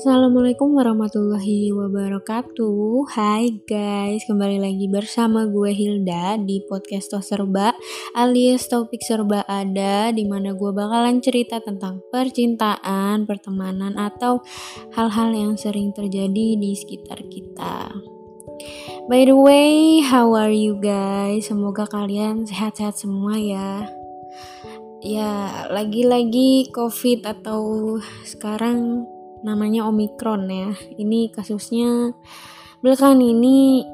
Assalamualaikum warahmatullahi wabarakatuh. Hai guys, kembali lagi bersama gue Hilda di podcast Tos Serba alias topik serba ada Di mana gue bakalan cerita tentang percintaan, pertemanan, atau hal-hal yang sering terjadi di sekitar kita. By the way, how are you guys? Semoga kalian sehat-sehat semua ya. Ya, lagi-lagi covid atau sekarang namanya Omikron ya. Ini kasusnya belakangan ini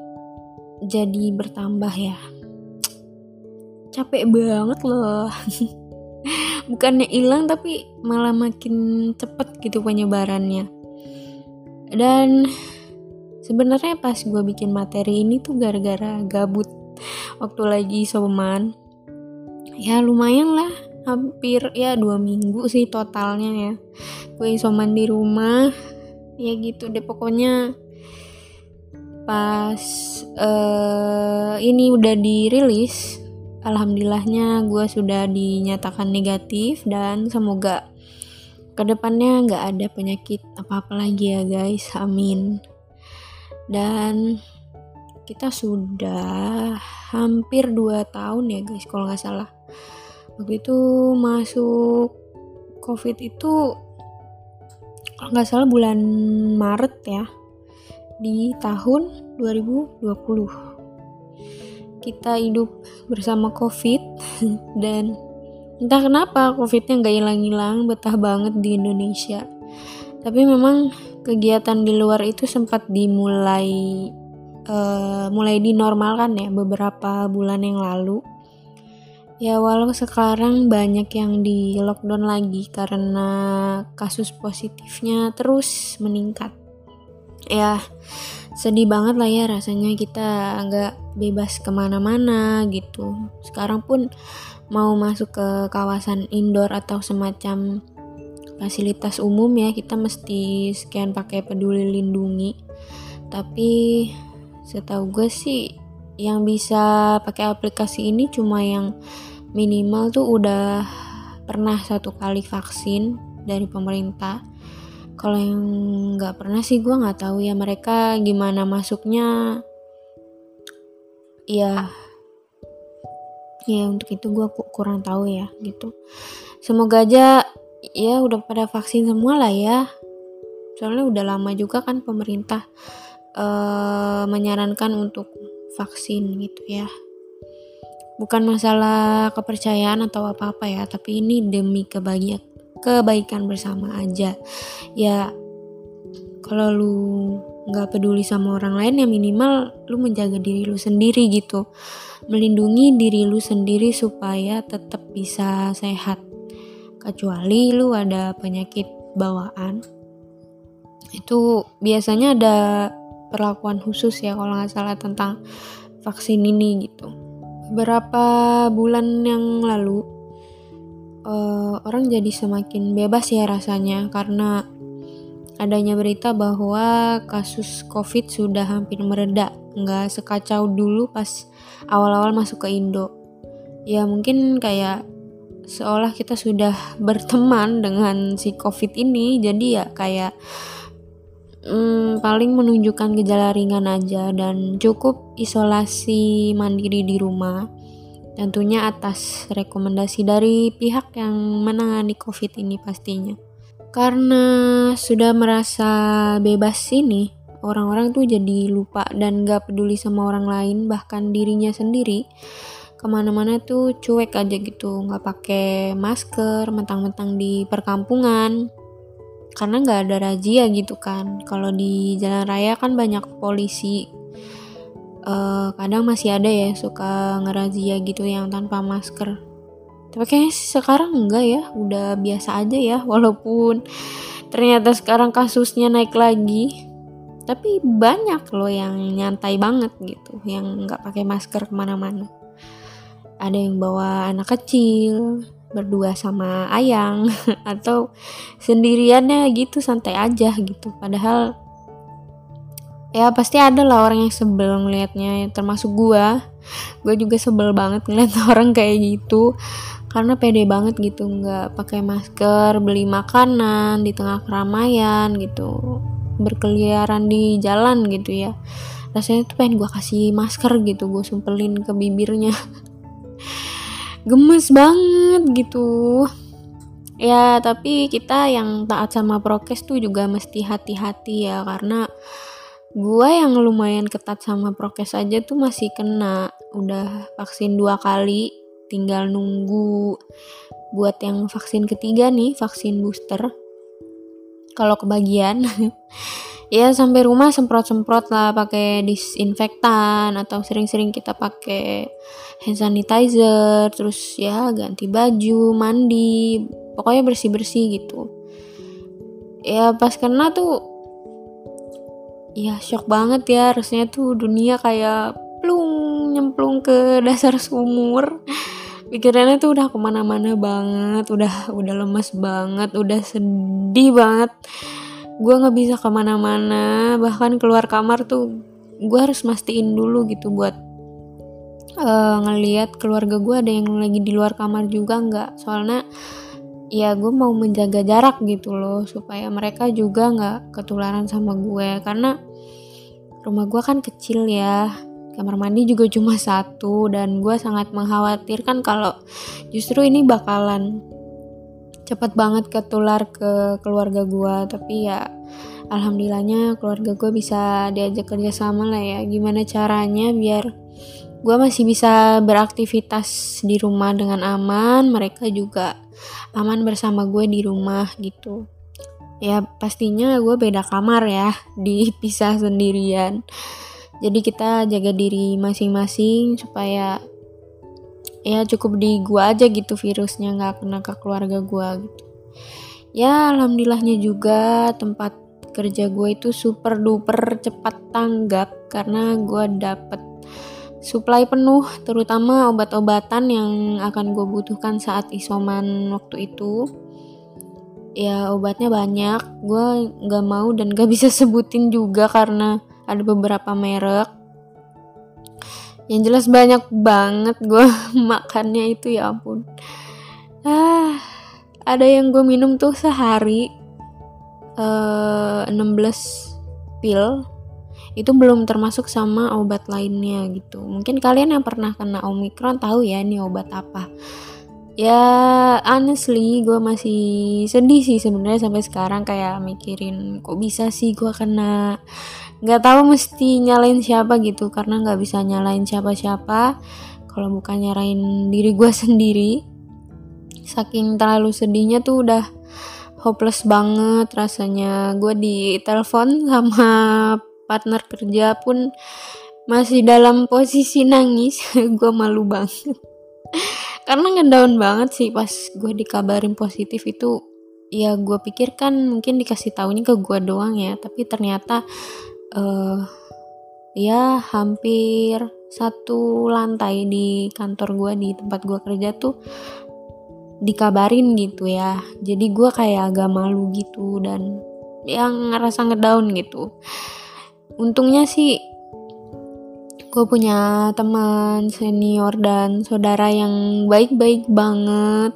jadi bertambah ya. Capek banget loh. Bukannya hilang tapi malah makin cepet gitu penyebarannya. Dan sebenarnya pas gue bikin materi ini tuh gara-gara gabut waktu lagi soman. Ya lumayan lah hampir ya dua minggu sih totalnya ya. Gue isoman di rumah ya gitu deh. Pokoknya pas uh, ini udah dirilis alhamdulillahnya gue sudah dinyatakan negatif dan semoga ke depannya nggak ada penyakit apa-apa lagi ya guys. Amin. Dan kita sudah hampir 2 tahun ya guys kalau nggak salah waktu itu masuk covid itu kalau nggak salah bulan Maret ya di tahun 2020 kita hidup bersama covid dan entah kenapa covidnya nggak hilang-hilang betah banget di Indonesia. Tapi memang kegiatan di luar itu sempat dimulai uh, mulai dinormalkan ya beberapa bulan yang lalu Ya walau sekarang banyak yang di lockdown lagi karena kasus positifnya terus meningkat. Ya sedih banget lah ya rasanya kita nggak bebas ke mana-mana gitu. Sekarang pun mau masuk ke kawasan indoor atau semacam fasilitas umum ya kita mesti scan pakai peduli lindungi. Tapi setahu gue sih yang bisa pakai aplikasi ini cuma yang minimal tuh udah pernah satu kali vaksin dari pemerintah. Kalau yang nggak pernah sih gue nggak tahu ya mereka gimana masuknya. Ya ya untuk itu gue kurang tahu ya gitu. Semoga aja ya udah pada vaksin semua lah ya. Soalnya udah lama juga kan pemerintah uh, menyarankan untuk vaksin gitu ya. Bukan masalah kepercayaan atau apa-apa ya tapi ini demi kebaikan kebaikan bersama aja. Ya kalau lu nggak peduli sama orang lain ya minimal lu menjaga diri lu sendiri gitu. Melindungi diri lu sendiri supaya tetap bisa sehat. Kecuali lu ada penyakit bawaan itu biasanya ada perlakuan khusus ya kalau nggak salah tentang vaksin ini gitu. Beberapa bulan yang lalu uh, orang jadi semakin bebas ya rasanya karena adanya berita bahwa kasus covid sudah hampir mereda nggak sekacau dulu pas awal-awal masuk ke Indo. Ya mungkin kayak seolah kita sudah berteman dengan si covid ini jadi ya kayak hmm, paling menunjukkan gejala ringan aja dan cukup isolasi mandiri di rumah. Tentunya atas rekomendasi dari pihak yang menangani COVID ini pastinya. Karena sudah merasa bebas ini, orang-orang tuh jadi lupa dan gak peduli sama orang lain, bahkan dirinya sendiri. Ke mana-mana tuh cuek aja gitu, gak pakai masker, mentang-mentang di perkampungan, karena nggak ada razia gitu kan. Kalau di jalan raya kan banyak polisi. Uh, kadang masih ada ya suka ngerazia gitu yang tanpa masker. Tapi kayaknya sekarang enggak ya udah biasa aja ya walaupun ternyata sekarang kasusnya naik lagi. Tapi banyak loh yang nyantai banget gitu yang nggak pakai masker ke mana-mana. Ada yang bawa anak kecil berdua sama ayang atau sendiriannya gitu santai aja gitu. Padahal ya pasti ada lah orang yang sebel ngelihatnya termasuk gua. Gue juga sebel banget ngeliat orang kayak gitu karena pede banget gitu nggak pakai masker beli makanan di tengah keramaian gitu berkeliaran di jalan gitu ya. Rasanya tuh pengen gue kasih masker gitu gue sumpelin ke bibirnya gemes banget gitu. Ya tapi kita yang taat sama prokes tuh juga mesti hati-hati ya karena gue yang lumayan ketat sama prokes aja tuh masih kena. Udah vaksin dua kali tinggal nunggu buat yang vaksin ketiga nih vaksin booster. Kalau kebagian ya sampai rumah semprot-semprot lah pakai disinfektan atau sering-sering kita pakai hand sanitizer terus ya ganti baju mandi pokoknya bersih-bersih gitu. Ya pas kena tuh ya shock banget ya rasanya tuh dunia kayak plung nyemplung ke dasar sumur. Pikirannya tuh udah ke mana-mana banget udah udah lemes banget udah sedih banget gue nggak bisa ke mana-mana bahkan keluar kamar tuh gue harus mastiin dulu gitu buat uh, ngeliat keluarga gue ada yang lagi di luar kamar juga nggak. Soalnya ya gue mau menjaga jarak gitu loh supaya mereka juga nggak ketularan sama gue. Karena rumah gue kan kecil ya kamar mandi juga cuma satu dan gue sangat mengkhawatirkan kalau justru ini bakalan cepet banget ketular ke keluarga gue tapi ya alhamdulillahnya keluarga gue bisa diajak kerja sama lah ya. Gimana caranya biar gue masih bisa beraktivitas di rumah dengan aman mereka juga aman bersama gue di rumah gitu. Ya pastinya gue beda kamar ya dipisah sendirian. Jadi kita jaga diri masing-masing supaya ya cukup di gue aja gitu virusnya nggak kena ke keluarga gue gitu. Ya alhamdulillahnya juga tempat kerja gue itu super duper cepat tanggap karena gue dapet supply penuh terutama obat-obatan yang akan gue butuhkan saat isoman waktu itu. Ya obatnya banyak. Gue nggak mau dan gak bisa sebutin juga karena ada beberapa merek yang jelas banyak banget gue makannya itu ya ampun. Ah ada yang gue minum tuh sehari uh, eh, 16 pil. Itu belum termasuk sama obat lainnya gitu. Mungkin kalian yang pernah kena omikron tahu ya ini obat apa. Ya honestly gue masih sedih sih sebenarnya sampai sekarang kayak mikirin kok bisa sih gue kena nggak tahu mesti nyalain siapa gitu karena nggak bisa nyalain siapa-siapa. Kalau bukan nyarain diri gue sendiri saking terlalu sedihnya tuh udah hopeless banget rasanya. Gue di telepon sama partner kerja pun masih dalam posisi nangis. Gue malu banget. Karena ngedown banget sih pas gue dikabarin positif itu. Ya gue pikir kan mungkin dikasih tahunya ke gue doang ya tapi ternyata uh, ya hampir satu lantai di kantor gue di tempat gue kerja tuh dikabarin gitu ya. Jadi gue kayak agak malu gitu dan yang ngerasa ngedown gitu. Untungnya sih gue punya teman senior dan saudara yang baik-baik banget.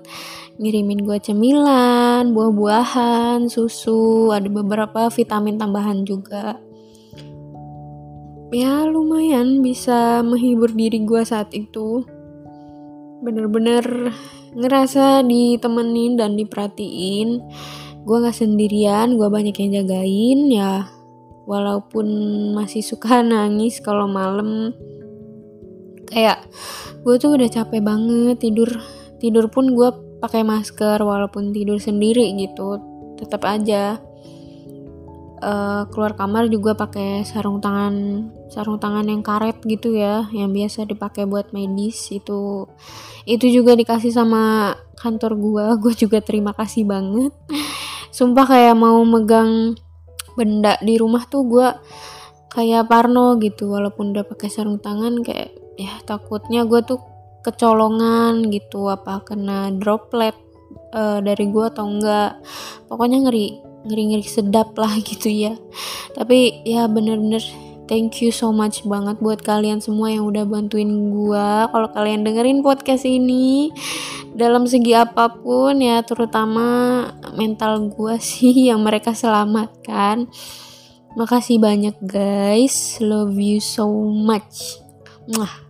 Ngirimin gue cemilan, buah-buahan, susu, ada beberapa vitamin tambahan juga. Ya lumayan bisa menghibur diri gue saat itu. Bener-bener ngerasa ditemenin dan diperhatiin. Gue gak sendirian, gue banyak yang jagain ya. Walaupun masih suka nangis kalau malam. Kayak gue tuh udah capek banget tidur. Tidur pun gue pakai masker walaupun tidur sendiri gitu. Tetap aja uh, keluar kamar juga pakai sarung tangan sarung tangan yang karet gitu ya yang biasa dipakai buat medis itu. Itu juga dikasih sama kantor gue gue juga terima kasih banget. Sumpah kayak mau megang benda di rumah tuh gue kayak parno gitu. Walaupun udah pakai sarung tangan kayak ya takutnya gue tuh kecolongan gitu. Apa kena droplet uh, dari gue atau enggak. Pokoknya ngeri ngeri ngeri sedap lah gitu ya. Tapi ya bener-bener thank you so much banget buat kalian semua yang udah bantuin gue kalau kalian dengerin podcast ini. Dalam segi apa pun ya terutama mental gue sih yang mereka selamatkan. Makasih banyak guys. Love you so much. Mwah.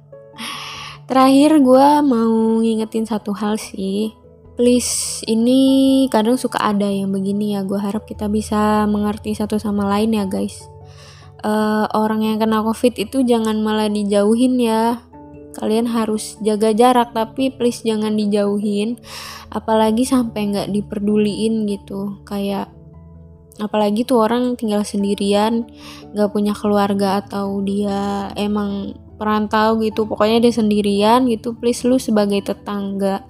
terakhir gue mau ngingetin satu hal sih please ini kadang suka ada yang begini ya. Gue harap kita bisa mengerti satu sama lain ya guys. Uh, orang yang kena covid itu jangan malah dijauhin ya. Kalian harus jaga jarak tapi please jangan dijauhin. Apalagi sampai nggak diperduliin gitu. Kayak apalagi tuh orang tinggal sendirian nggak punya keluarga atau dia emang perantau gitu. Pokoknya dia sendirian gitu. Please lu sebagai tetangga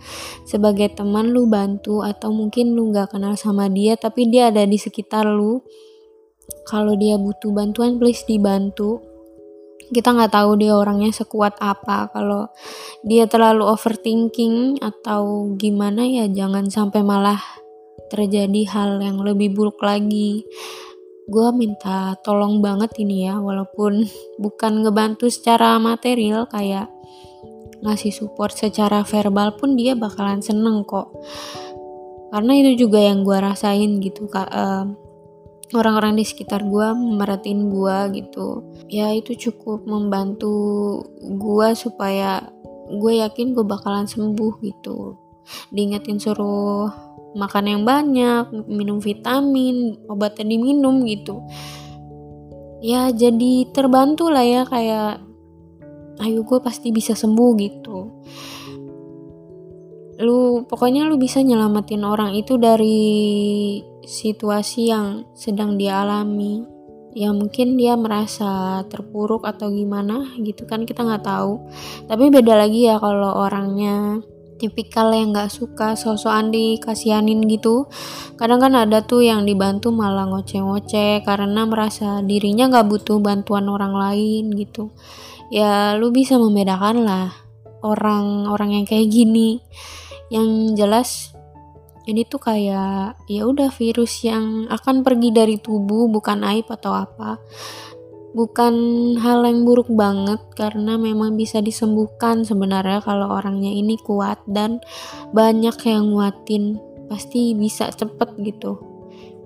sebagai teman lu bantu. Atau mungkin lu nggak kenal sama dia tapi dia ada di sekitar lu. Kalau dia butuh bantuan please dibantu. Kita nggak tahu dia orangnya sekuat apa. Kalau dia terlalu overthinking atau gimana ya jangan sampai malah terjadi hal yang lebih buruk lagi gue minta tolong banget ini ya walaupun bukan ngebantu secara material kayak ngasih support secara verbal pun dia bakalan seneng kok. Karena itu juga yang gue rasain gitu kak. Orang-orang di sekitar gue merhatiin gue gitu. Ya itu cukup membantu gue supaya gue yakin gue bakalan sembuh gitu diingetin suruh makan yang banyak minum vitamin obatnya diminum gitu. Ya jadi terbantu lah ya kayak ayo gue pasti bisa sembuh gitu. Lu pokoknya lu bisa nyelamatin orang itu dari situasi yang sedang dia alami. Ya mungkin dia merasa terpuruk atau gimana gitu kan kita nggak tahu. Tapi beda lagi ya kalau orangnya tipikal yang nggak suka sosokan dikasihanin gitu. Kadang kan ada tuh yang dibantu malah ngoceh-ngoceh karena merasa dirinya nggak butuh bantuan orang lain gitu. Ya lu bisa membedakan lah orang-orang yang kayak gini. Yang jelas ini tuh kayak ya udah virus yang akan pergi dari tubuh bukan aib atau apa bukan hal yang buruk banget karena memang bisa disembuhkan sebenarnya kalau orangnya ini kuat dan banyak yang nguatin. Pasti bisa cepet gitu.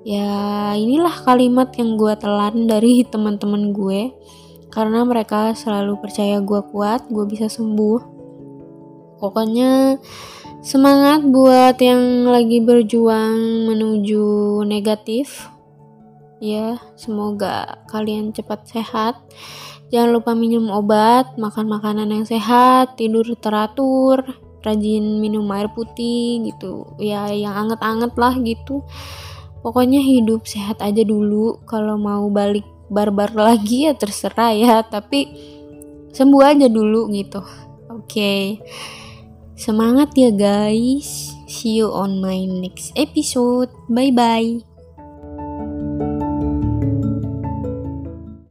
Ya inilah kalimat yang gue telan dari teman-teman gue. Karena mereka selalu percaya gue kuat gue bisa sembuh. Pokoknya Semangat buat yang lagi berjuang menuju negatif. Ya, semoga kalian cepat sehat. Jangan lupa minum obat, makan makanan yang sehat, tidur teratur, rajin minum air putih gitu. Ya, yang anget-anget lah gitu. Pokoknya hidup sehat aja dulu. Kalau mau balik barbar lagi ya terserah ya, tapi sembuh aja dulu gitu. Oke. Okay. Semangat ya guys. See you on my next episode. Bye bye.